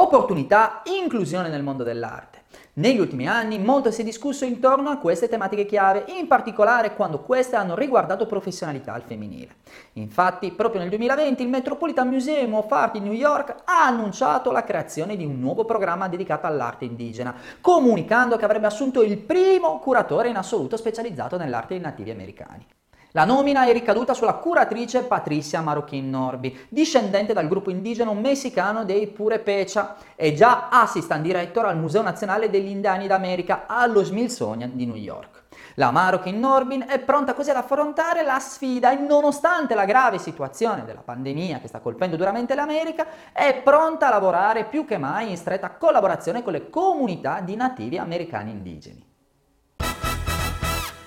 Opportunità, inclusione nel mondo dell'arte. Negli ultimi anni molto si è discusso intorno a queste tematiche chiave, in particolare quando queste hanno riguardato professionalità al femminile. Infatti, proprio nel 2020 il Metropolitan Museum of Art di New York ha annunciato la creazione di un nuovo programma dedicato all'arte indigena, comunicando che avrebbe assunto il primo curatore in assoluto specializzato nell'arte dei nativi americani. La nomina è ricaduta sulla curatrice Patricia Marroquin Norby, discendente dal gruppo indigeno messicano dei Purepecha e già assistant director al Museo Nazionale degli Indiani d'America allo Smithsonian di New York. La Marroquin Norbin è pronta così ad affrontare la sfida e nonostante la grave situazione della pandemia che sta colpendo duramente l'America, è pronta a lavorare più che mai in stretta collaborazione con le comunità di nativi americani indigeni.